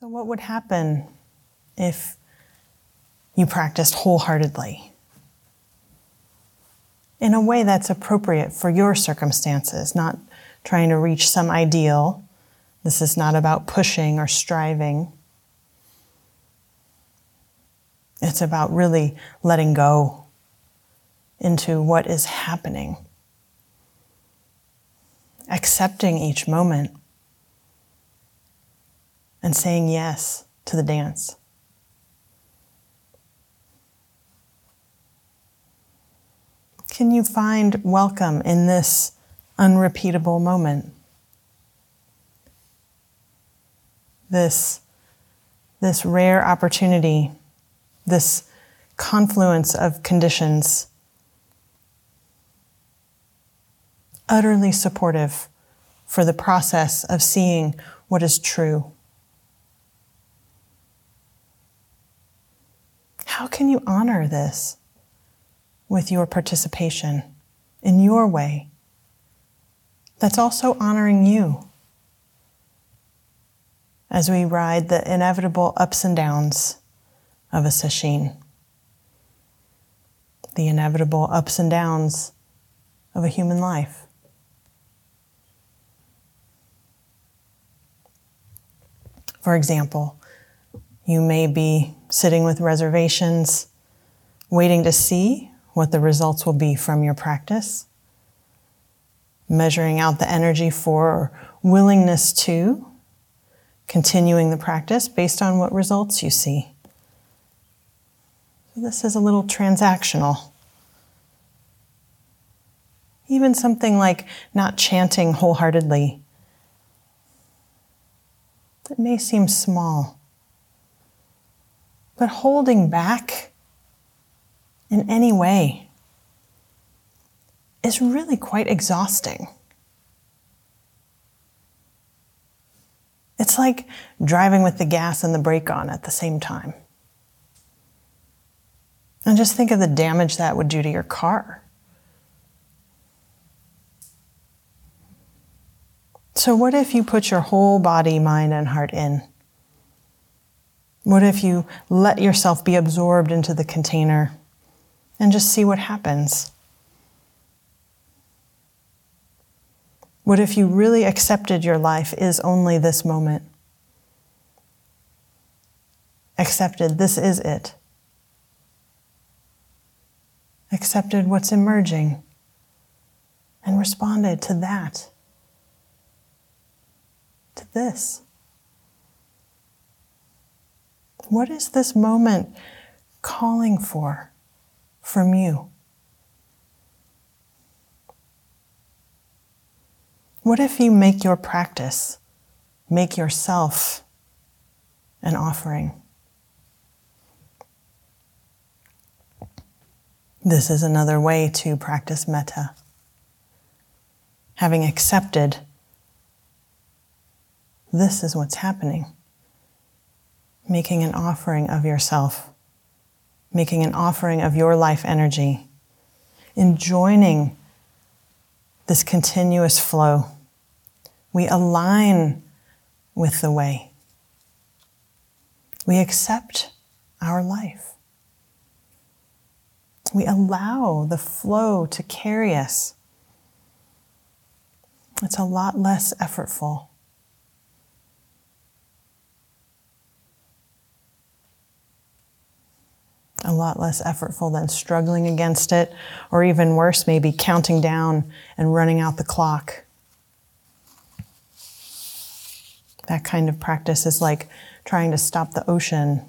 So, what would happen if you practiced wholeheartedly? In a way that's appropriate for your circumstances, not trying to reach some ideal. This is not about pushing or striving. It's about really letting go into what is happening, accepting each moment, and saying yes to the dance. Can you find welcome in this unrepeatable moment? This, this rare opportunity, this confluence of conditions, utterly supportive for the process of seeing what is true. How can you honor this with your participation in your way? That's also honoring you as we ride the inevitable ups and downs of a sesshin, the inevitable ups and downs of a human life. For example, you may be sitting with reservations, waiting to see what the results will be from your practice, measuring out the energy for or willingness to, continuing the practice based on what results you see. So This is a little transactional. Even something like not chanting wholeheartedly. It may seem small. But holding back in any way is really quite exhausting. It's like driving with the gas and the brake on at the same time. And just think of the damage that would do to your car. So, what if you put your whole body, mind, and heart in? What if you let yourself be absorbed into the container and just see what happens? What if you really accepted your life is only this moment? Accepted this is it. Accepted what's emerging and responded to that, to this. What is this moment calling for from you? What if you make your practice, make yourself an offering? This is another way to practice metta. Having accepted this is what's happening making an offering of yourself, making an offering of your life energy, in joining this continuous flow. We align with the way. We accept our life. We allow the flow to carry us. It's a lot less effortful. A lot less effortful than struggling against it, or even worse, maybe counting down and running out the clock. That kind of practice is like trying to stop the ocean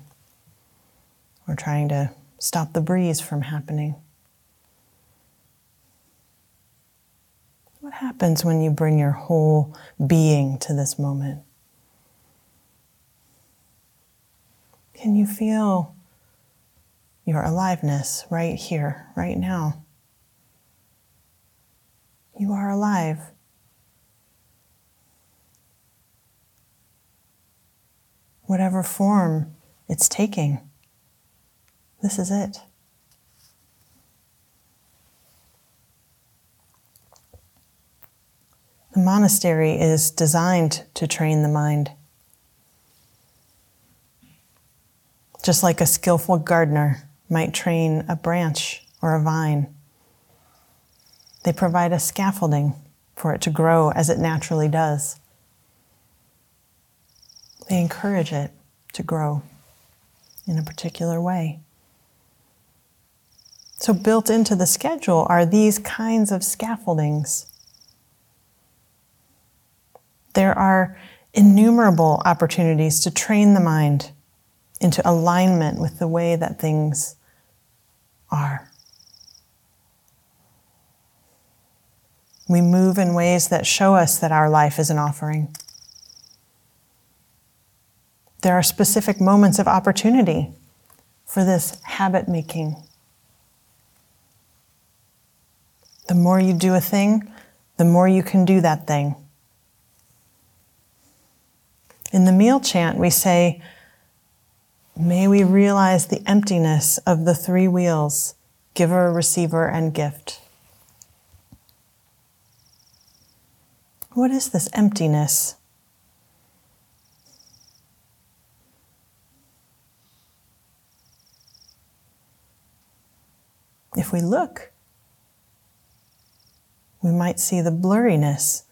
or trying to stop the breeze from happening. What happens when you bring your whole being to this moment? Can you feel your aliveness right here, right now. You are alive. Whatever form it's taking, this is it. The monastery is designed to train the mind. just like a skillful gardener might train a branch or a vine. They provide a scaffolding for it to grow as it naturally does. They encourage it to grow in a particular way. So, built into the schedule are these kinds of scaffoldings. There are innumerable opportunities to train the mind into alignment with the way that things are. We move in ways that show us that our life is an offering. There are specific moments of opportunity for this habit making. The more you do a thing, the more you can do that thing. In the meal chant, we say, May we realize the emptiness of the three wheels giver, receiver, and gift. What is this emptiness? If we look, we might see the blurriness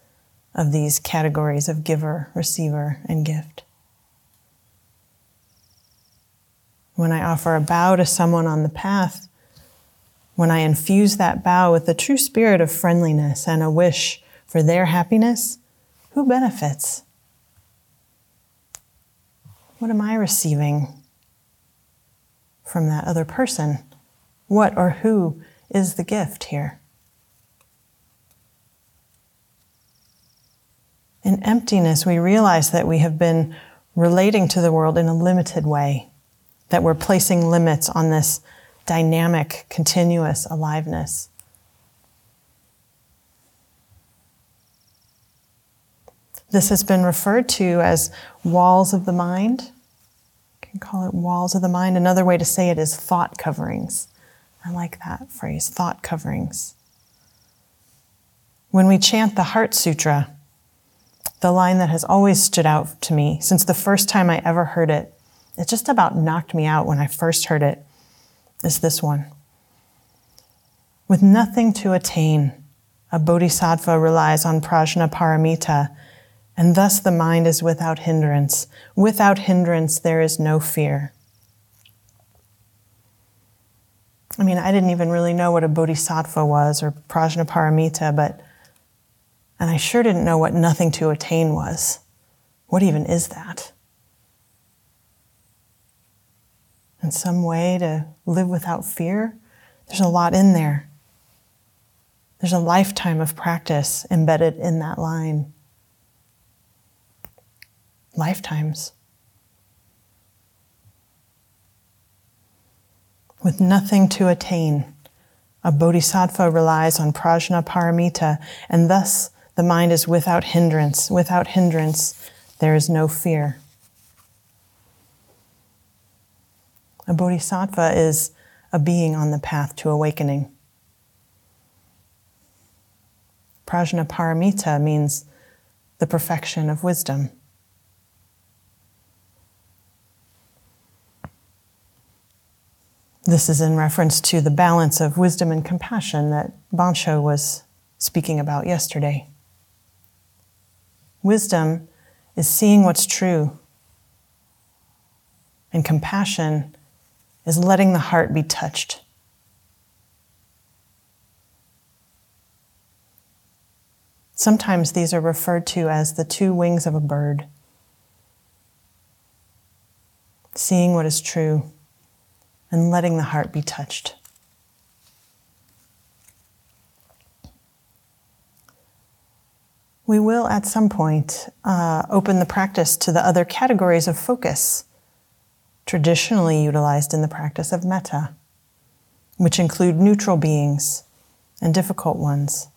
of these categories of giver, receiver, and gift. When I offer a bow to someone on the path, when I infuse that bow with the true spirit of friendliness and a wish for their happiness, who benefits? What am I receiving from that other person? What or who is the gift here? In emptiness, we realize that we have been relating to the world in a limited way, that we're placing limits on this dynamic, continuous aliveness. This has been referred to as walls of the mind. You can call it walls of the mind. Another way to say it is thought coverings. I like that phrase, thought coverings. When we chant the Heart Sutra, the line that has always stood out to me since the first time I ever heard it, it just about knocked me out when I first heard it, is this one. With nothing to attain, a bodhisattva relies on prajnaparamita and thus the mind is without hindrance. Without hindrance, there is no fear. I mean, I didn't even really know what a bodhisattva was or prajnaparamita, but, and I sure didn't know what nothing to attain was. What even is that? In some way to live without fear? There's a lot in there. There's a lifetime of practice embedded in that line lifetimes. With nothing to attain, a bodhisattva relies on prajnaparamita, and thus the mind is without hindrance. Without hindrance, there is no fear. A bodhisattva is a being on the path to awakening. Prajnaparamita means the perfection of wisdom. This is in reference to the balance of wisdom and compassion that Bansho was speaking about yesterday. Wisdom is seeing what's true, and compassion is letting the heart be touched. Sometimes these are referred to as the two wings of a bird. Seeing what is true and letting the heart be touched. We will at some point uh, open the practice to the other categories of focus traditionally utilized in the practice of metta, which include neutral beings and difficult ones.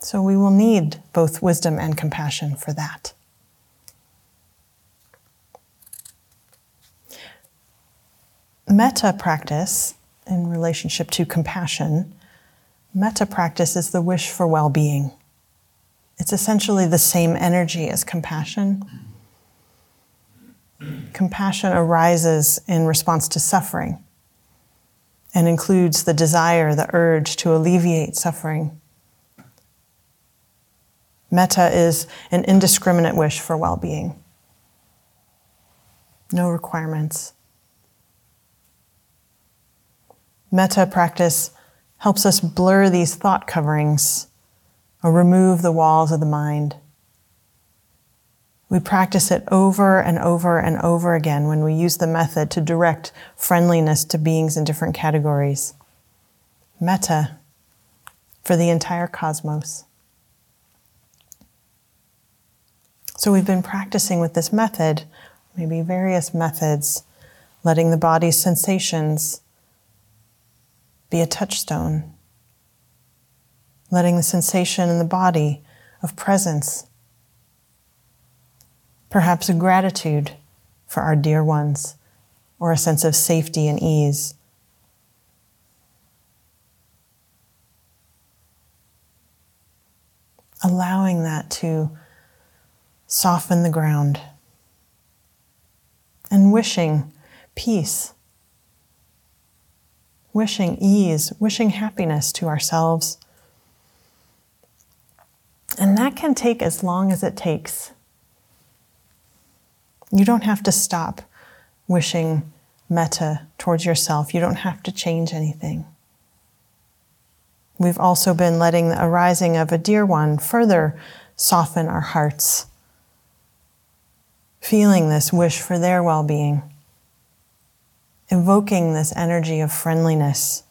So we will need both wisdom and compassion for that. Metta practice, in relationship to compassion, metta practice is the wish for well being. It's essentially the same energy as compassion. Compassion arises in response to suffering and includes the desire, the urge to alleviate suffering. Metta is an indiscriminate wish for well being. No requirements. Metta practice helps us blur these thought coverings or remove the walls of the mind. We practice it over and over and over again when we use the method to direct friendliness to beings in different categories. Metta for the entire cosmos. So we've been practicing with this method, maybe various methods, letting the body's sensations be a touchstone, letting the sensation in the body of presence, perhaps a gratitude for our dear ones, or a sense of safety and ease. Allowing that to soften the ground, and wishing peace, wishing ease, wishing happiness to ourselves. And that can take as long as it takes. You don't have to stop wishing metta towards yourself. You don't have to change anything. We've also been letting the arising of a dear one further soften our hearts feeling this wish for their well being, evoking this energy of friendliness,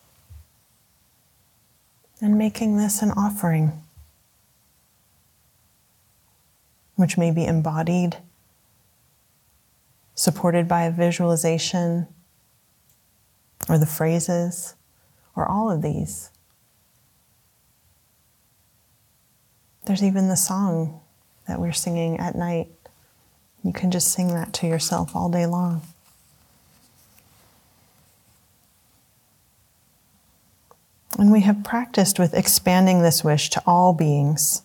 and making this an offering, which may be embodied, supported by a visualization, or the phrases, or all of these. There's even the song that we're singing at night. You can just sing that to yourself all day long. And we have practiced with expanding this wish to all beings,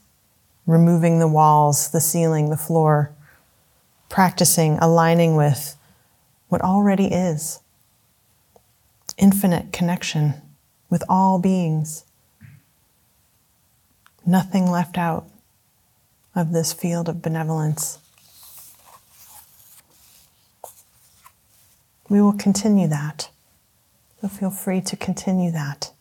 removing the walls, the ceiling, the floor, practicing aligning with what already is infinite connection with all beings. Nothing left out of this field of benevolence. We will continue that. So feel free to continue that.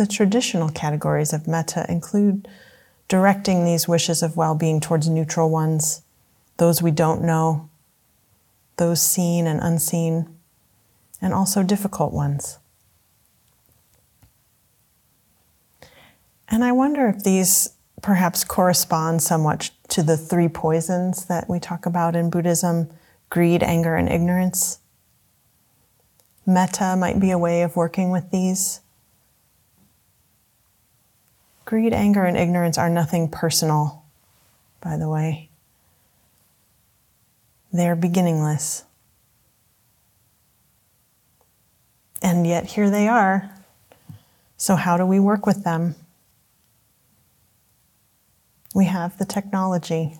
The traditional categories of metta include directing these wishes of well being towards neutral ones, those we don't know, those seen and unseen, and also difficult ones. And I wonder if these perhaps correspond somewhat to the three poisons that we talk about in Buddhism greed, anger, and ignorance. Metta might be a way of working with these. Greed, anger, and ignorance are nothing personal, by the way. They're beginningless. And yet here they are. So, how do we work with them? We have the technology.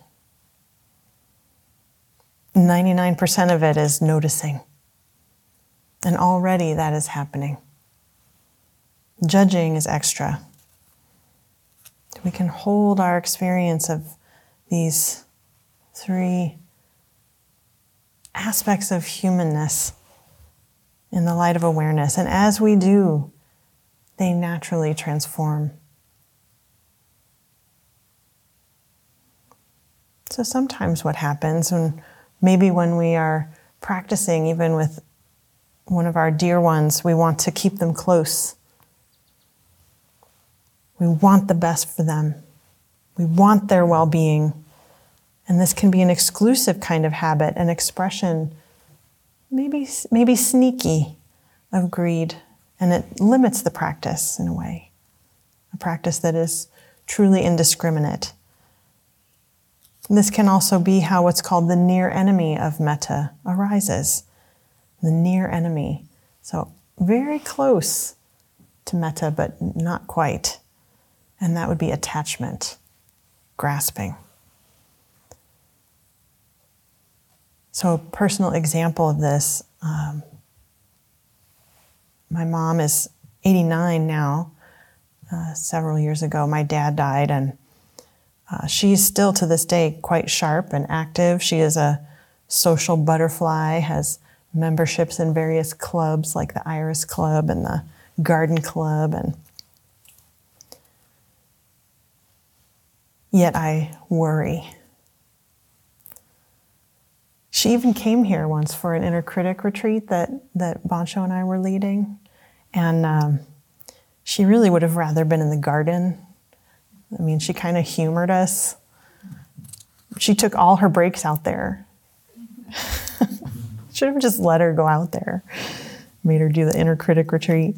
99% of it is noticing. And already that is happening. Judging is extra. We can hold our experience of these three aspects of humanness in the light of awareness. And as we do, they naturally transform. So sometimes what happens and maybe when we are practicing, even with one of our dear ones, we want to keep them close. We want the best for them. We want their well being. And this can be an exclusive kind of habit, an expression, maybe, maybe sneaky, of greed. And it limits the practice in a way, a practice that is truly indiscriminate. This can also be how what's called the near enemy of metta arises. The near enemy. So, very close to metta, but not quite. And that would be attachment, grasping. So, a personal example of this um, my mom is 89 now. Uh, several years ago, my dad died, and uh, she's still to this day quite sharp and active. She is a social butterfly, has memberships in various clubs like the Iris Club and the Garden Club, and yet I worry. She even came here once for an inner critic retreat that, that Bancho and I were leading. And um, she really would have rather been in the garden. I mean, she kind of humored us. She took all her breaks out there. Should have just let her go out there, made her do the inner critic retreat.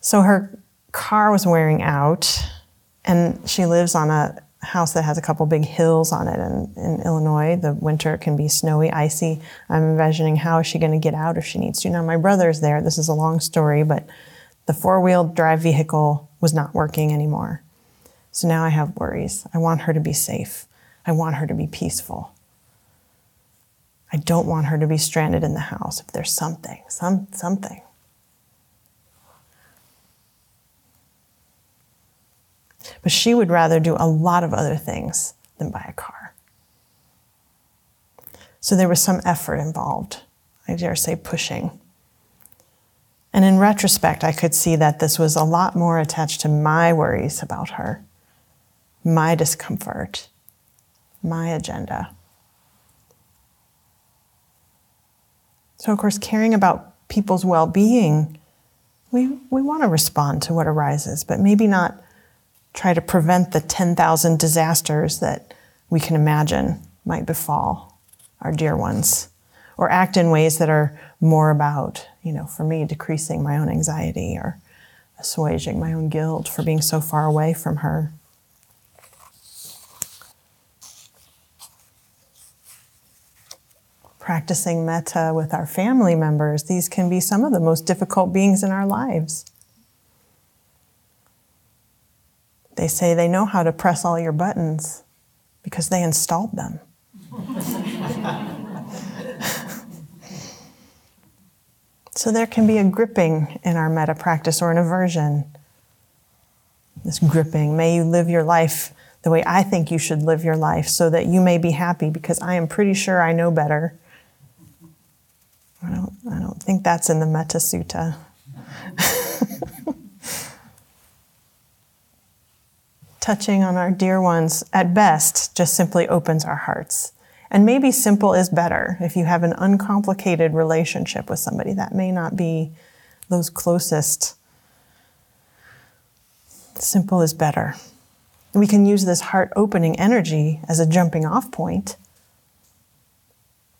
So her car was wearing out, and she lives on a house that has a couple big hills on it in, in Illinois. The winter can be snowy, icy. I'm envisioning how is she going to get out if she needs to. Now, my brother's there. This is a long story, but the four wheel drive vehicle was not working anymore. So now I have worries. I want her to be safe. I want her to be peaceful. I don't want her to be stranded in the house if there's something, some, something. But she would rather do a lot of other things than buy a car. So there was some effort involved, I dare say pushing. And in retrospect, I could see that this was a lot more attached to my worries about her, my discomfort, my agenda. So, of course, caring about people's well being, we, we want to respond to what arises, but maybe not try to prevent the 10,000 disasters that we can imagine might befall our dear ones, or act in ways that are more about, you know, for me, decreasing my own anxiety or assuaging my own guilt for being so far away from her. Practicing metta with our family members, these can be some of the most difficult beings in our lives. They say they know how to press all your buttons because they installed them. so there can be a gripping in our metta practice or an aversion. This gripping, may you live your life the way I think you should live your life so that you may be happy because I am pretty sure I know better. I don't, I don't think that's in the Metta Sutta. touching on our dear ones at best just simply opens our hearts. And maybe simple is better. If you have an uncomplicated relationship with somebody, that may not be those closest. Simple is better. We can use this heart opening energy as a jumping off point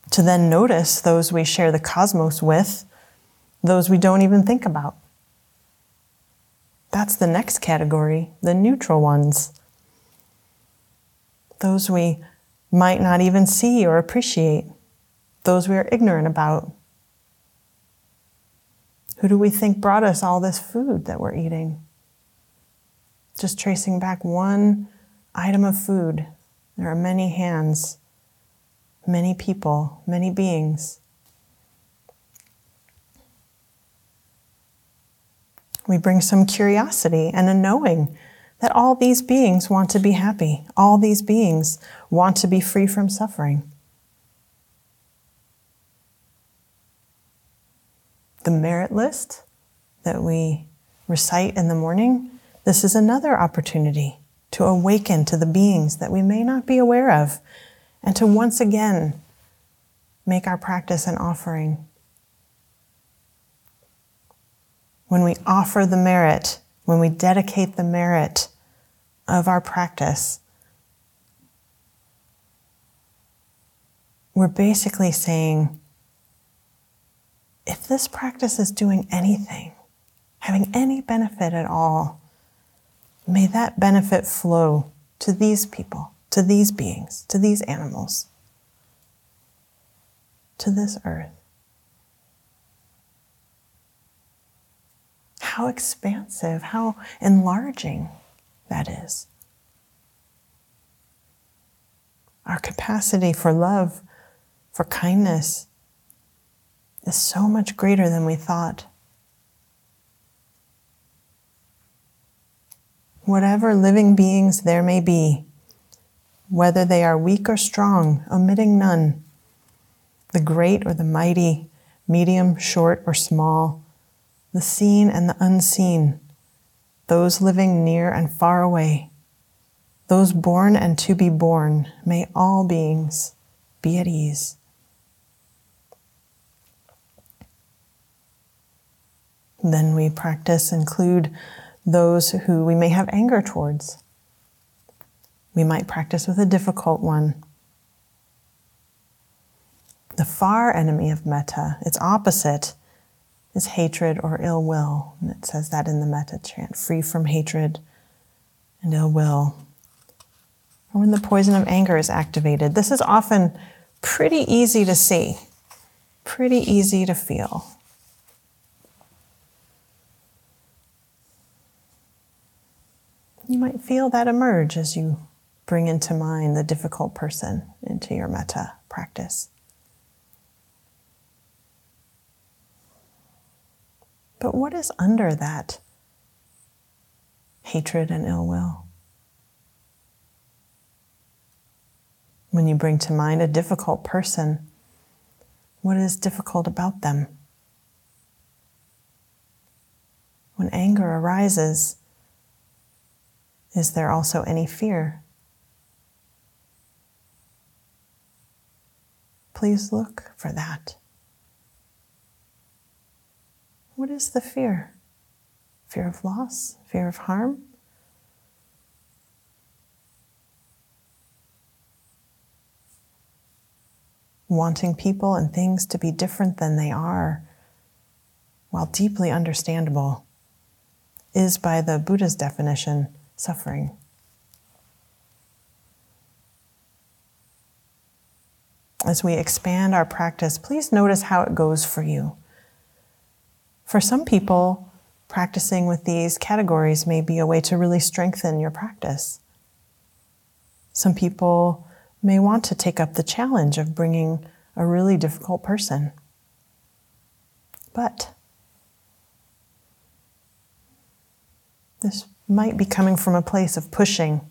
to then notice those we share the cosmos with, those we don't even think about. That's the next category, the neutral ones. Those we might not even see or appreciate, those we are ignorant about. Who do we think brought us all this food that we're eating? Just tracing back one item of food, there are many hands, many people, many beings. We bring some curiosity and a knowing that all these beings want to be happy. All these beings want to be free from suffering. The merit list that we recite in the morning, this is another opportunity to awaken to the beings that we may not be aware of and to once again make our practice an offering when we offer the merit, when we dedicate the merit of our practice, we're basically saying, if this practice is doing anything, having any benefit at all, may that benefit flow to these people, to these beings, to these animals, to this earth. How expansive, how enlarging that is. Our capacity for love, for kindness, is so much greater than we thought. Whatever living beings there may be, whether they are weak or strong, omitting none, the great or the mighty, medium, short, or small, the seen and the unseen, those living near and far away, those born and to be born, may all beings be at ease. Then we practice include those who we may have anger towards. We might practice with a difficult one. The far enemy of metta, its opposite, is hatred or ill will. And it says that in the metta chant free from hatred and ill will. Or when the poison of anger is activated, this is often pretty easy to see, pretty easy to feel. You might feel that emerge as you bring into mind the difficult person into your metta practice. But what is under that hatred and ill will? When you bring to mind a difficult person, what is difficult about them? When anger arises, is there also any fear? Please look for that. What is the fear? Fear of loss? Fear of harm? Wanting people and things to be different than they are, while deeply understandable, is by the Buddha's definition suffering. As we expand our practice, please notice how it goes for you. For some people, practicing with these categories may be a way to really strengthen your practice. Some people may want to take up the challenge of bringing a really difficult person. But this might be coming from a place of pushing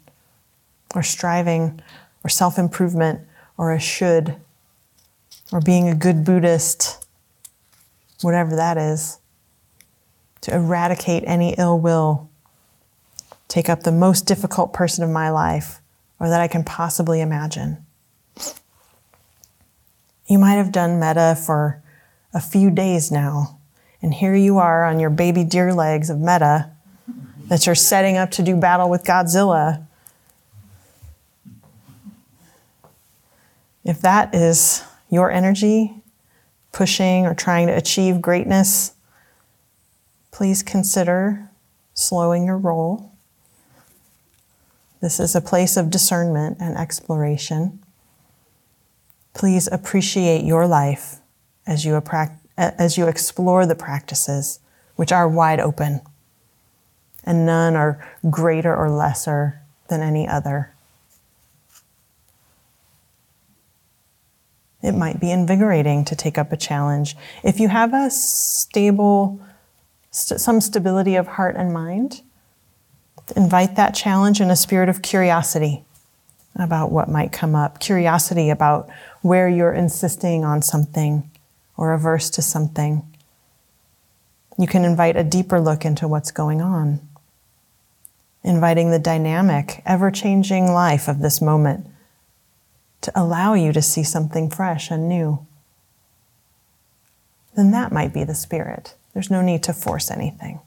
or striving or self improvement or a should or being a good Buddhist, whatever that is, to eradicate any ill will, take up the most difficult person of my life or that I can possibly imagine. You might have done metta for a few days now, and here you are on your baby deer legs of metta that you're setting up to do battle with Godzilla. If that is your energy, pushing or trying to achieve greatness, please consider slowing your roll. This is a place of discernment and exploration. Please appreciate your life as you, as you explore the practices, which are wide open and none are greater or lesser than any other. It might be invigorating to take up a challenge. If you have a stable, st- some stability of heart and mind, invite that challenge in a spirit of curiosity about what might come up, curiosity about where you're insisting on something or averse to something. You can invite a deeper look into what's going on inviting the dynamic, ever changing life of this moment to allow you to see something fresh and new, then that might be the spirit. There's no need to force anything.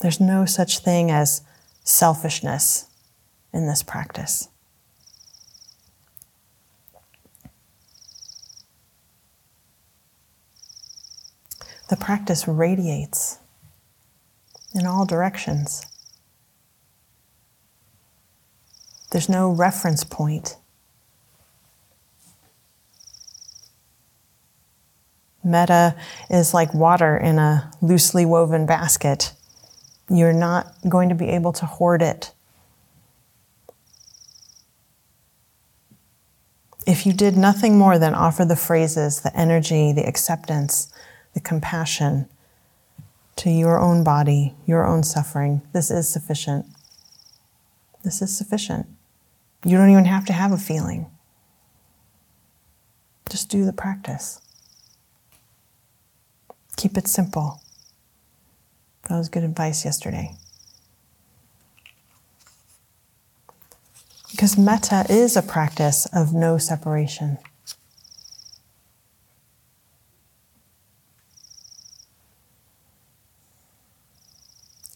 There's no such thing as selfishness in this practice. the practice radiates in all directions. There's no reference point. Metta is like water in a loosely woven basket. You're not going to be able to hoard it. If you did nothing more than offer the phrases, the energy, the acceptance, the compassion to your own body, your own suffering, this is sufficient. This is sufficient. You don't even have to have a feeling. Just do the practice. Keep it simple. That was good advice yesterday. Because metta is a practice of no separation.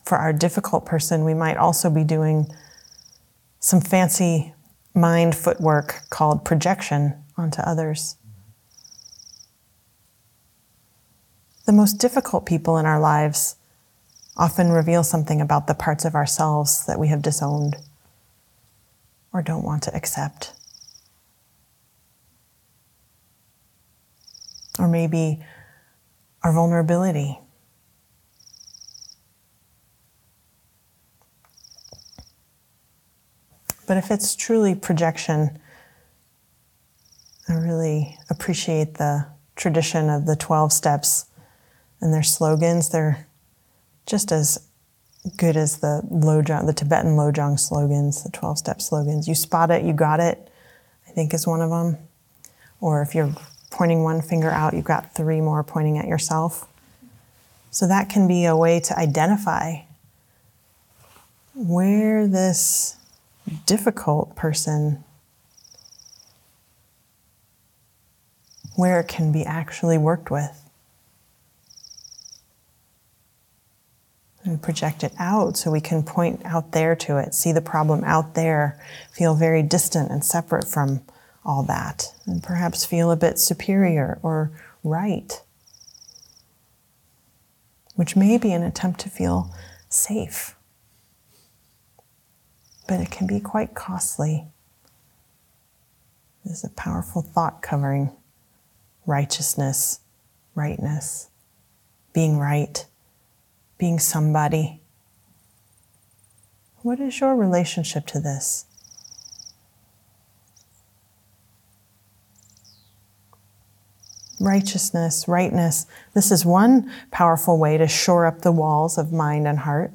For our difficult person, we might also be doing some fancy mind footwork called projection onto others. The most difficult people in our lives often reveal something about the parts of ourselves that we have disowned or don't want to accept. Or maybe our vulnerability. But if it's truly projection, I really appreciate the tradition of the 12 steps and their slogans. They're just as good as the Lojong, the Tibetan Lojong slogans, the 12 step slogans. You spot it, you got it, I think is one of them. Or if you're pointing one finger out, you've got three more pointing at yourself. So that can be a way to identify where this difficult person where it can be actually worked with. And project it out so we can point out there to it, see the problem out there, feel very distant and separate from all that, and perhaps feel a bit superior or right, which may be an attempt to feel safe. But it can be quite costly. This is a powerful thought covering righteousness, rightness, being right, being somebody. What is your relationship to this? Righteousness, rightness. This is one powerful way to shore up the walls of mind and heart.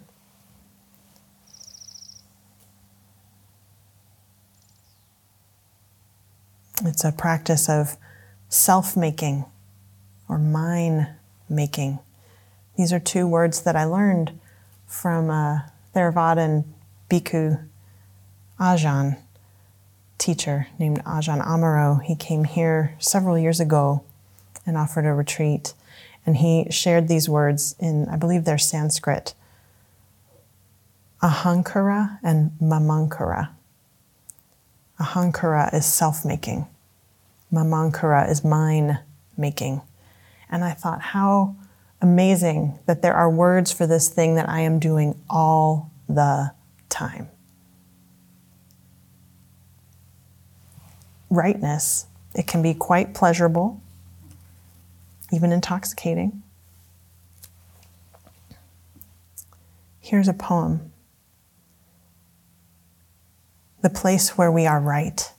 It's a practice of self making or mine making. These are two words that I learned from uh, a Theravadan bhikkhu Ajahn teacher named Ajahn Amaro. He came here several years ago and offered a retreat. And he shared these words in, I believe they're Sanskrit ahankara and mamankara. Ahankara is self making. Mamankara is mine making. And I thought, how amazing that there are words for this thing that I am doing all the time. Rightness, it can be quite pleasurable, even intoxicating. Here's a poem The Place Where We Are Right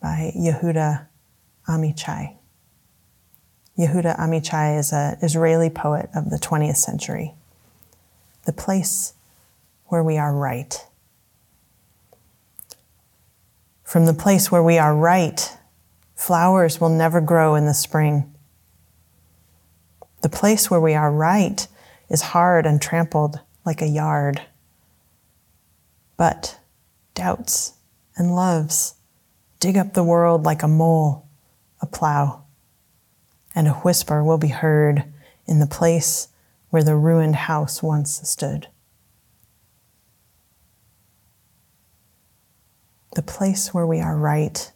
by Yehuda Amichai. Yehuda Amichai is an Israeli poet of the 20th century. The place where we are right. From the place where we are right, flowers will never grow in the spring. The place where we are right is hard and trampled like a yard. But doubts and loves dig up the world like a mole, a plow, and a whisper will be heard in the place where the ruined house once stood. The place where we are right.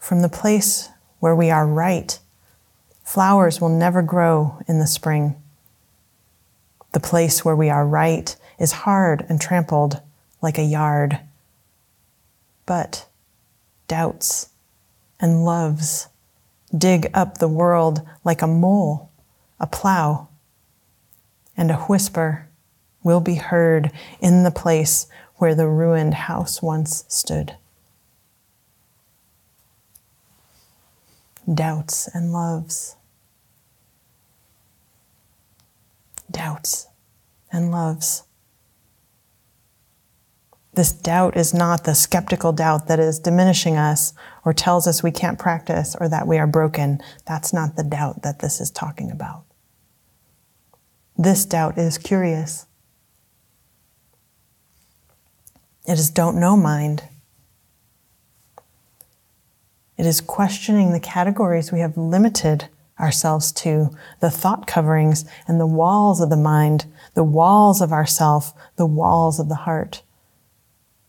From the place where we are right, flowers will never grow in the spring. The place where we are right is hard and trampled like a yard but doubts and loves dig up the world like a mole, a plow, and a whisper will be heard in the place where the ruined house once stood. Doubts and loves. Doubts and loves. This doubt is not the skeptical doubt that is diminishing us or tells us we can't practice or that we are broken. That's not the doubt that this is talking about. This doubt is curious. It is don't know mind. It is questioning the categories we have limited ourselves to, the thought coverings and the walls of the mind, the walls of ourself, the walls of the heart.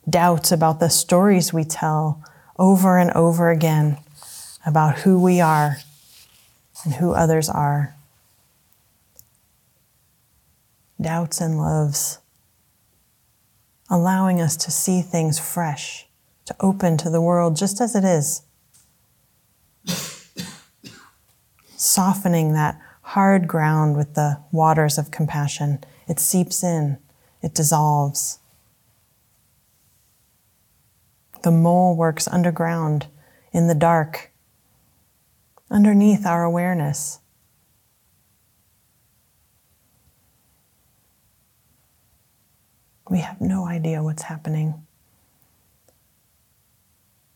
Doubts about the stories we tell over and over again about who we are and who others are. Doubts and loves allowing us to see things fresh, to open to the world just as it is. Softening that hard ground with the waters of compassion. It seeps in, it dissolves. The mole works underground, in the dark, underneath our awareness. We have no idea what's happening.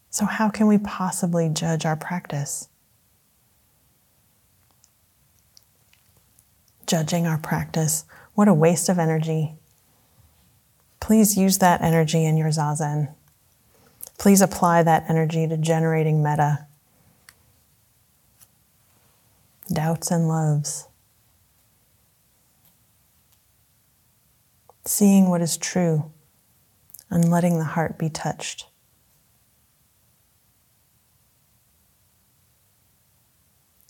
So, how can we possibly judge our practice? Judging our practice, what a waste of energy. Please use that energy in your zazen. Please apply that energy to generating metta, doubts and loves. seeing what is true and letting the heart be touched.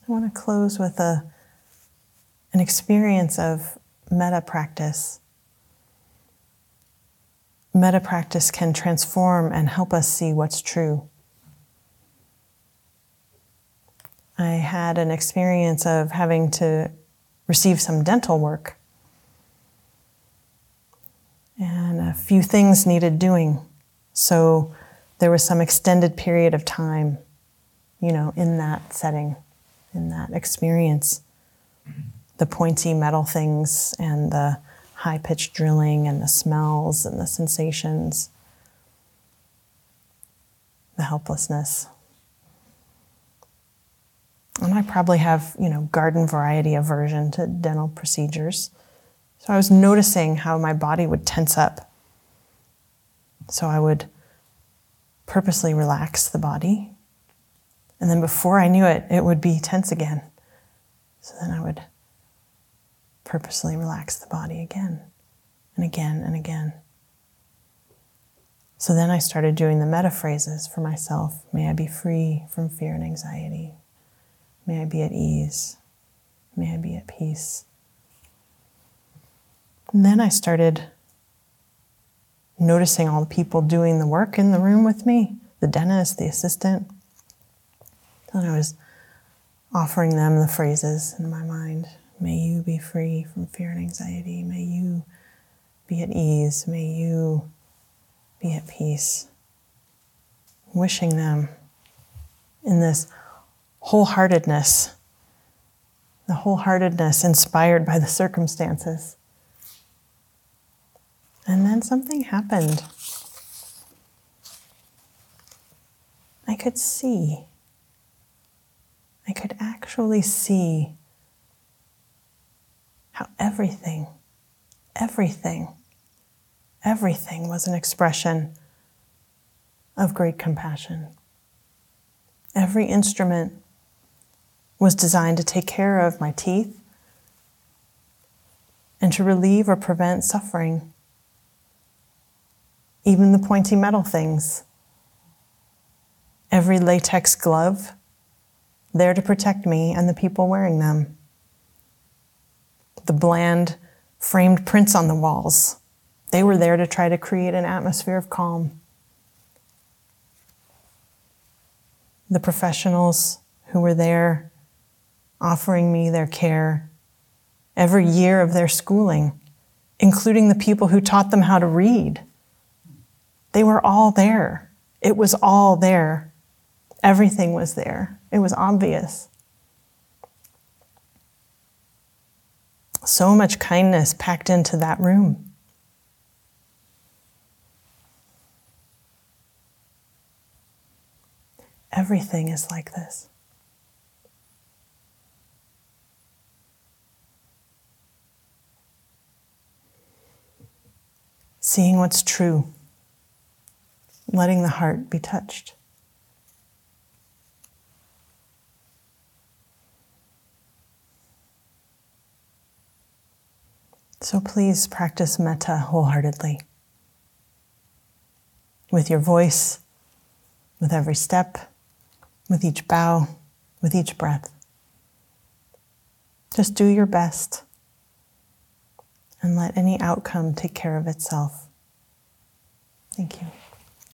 I want to close with a, an experience of metta practice. Metta practice can transform and help us see what's true. I had an experience of having to receive some dental work and a few things needed doing. So there was some extended period of time, you know, in that setting, in that experience. The pointy metal things and the high pitched drilling and the smells and the sensations, the helplessness. And I probably have, you know, garden variety aversion to dental procedures. So I was noticing how my body would tense up. So I would purposely relax the body. And then before I knew it, it would be tense again. So then I would purposely relax the body again and again and again. So then I started doing the metta phrases for myself. May I be free from fear and anxiety. May I be at ease. May I be at peace. And then I started noticing all the people doing the work in the room with me the dentist, the assistant. And I was offering them the phrases in my mind May you be free from fear and anxiety. May you be at ease. May you be at peace. Wishing them in this wholeheartedness, the wholeheartedness inspired by the circumstances and then something happened. I could see. I could actually see how everything, everything, everything was an expression of great compassion. Every instrument was designed to take care of my teeth and to relieve or prevent suffering even the pointy metal things. Every latex glove there to protect me and the people wearing them. The bland framed prints on the walls, they were there to try to create an atmosphere of calm. The professionals who were there offering me their care every year of their schooling, including the people who taught them how to read. They were all there. It was all there. Everything was there. It was obvious. So much kindness packed into that room. Everything is like this. Seeing what's true, letting the heart be touched. So please practice metta wholeheartedly. With your voice, with every step, with each bow, with each breath. Just do your best and let any outcome take care of itself. Thank you.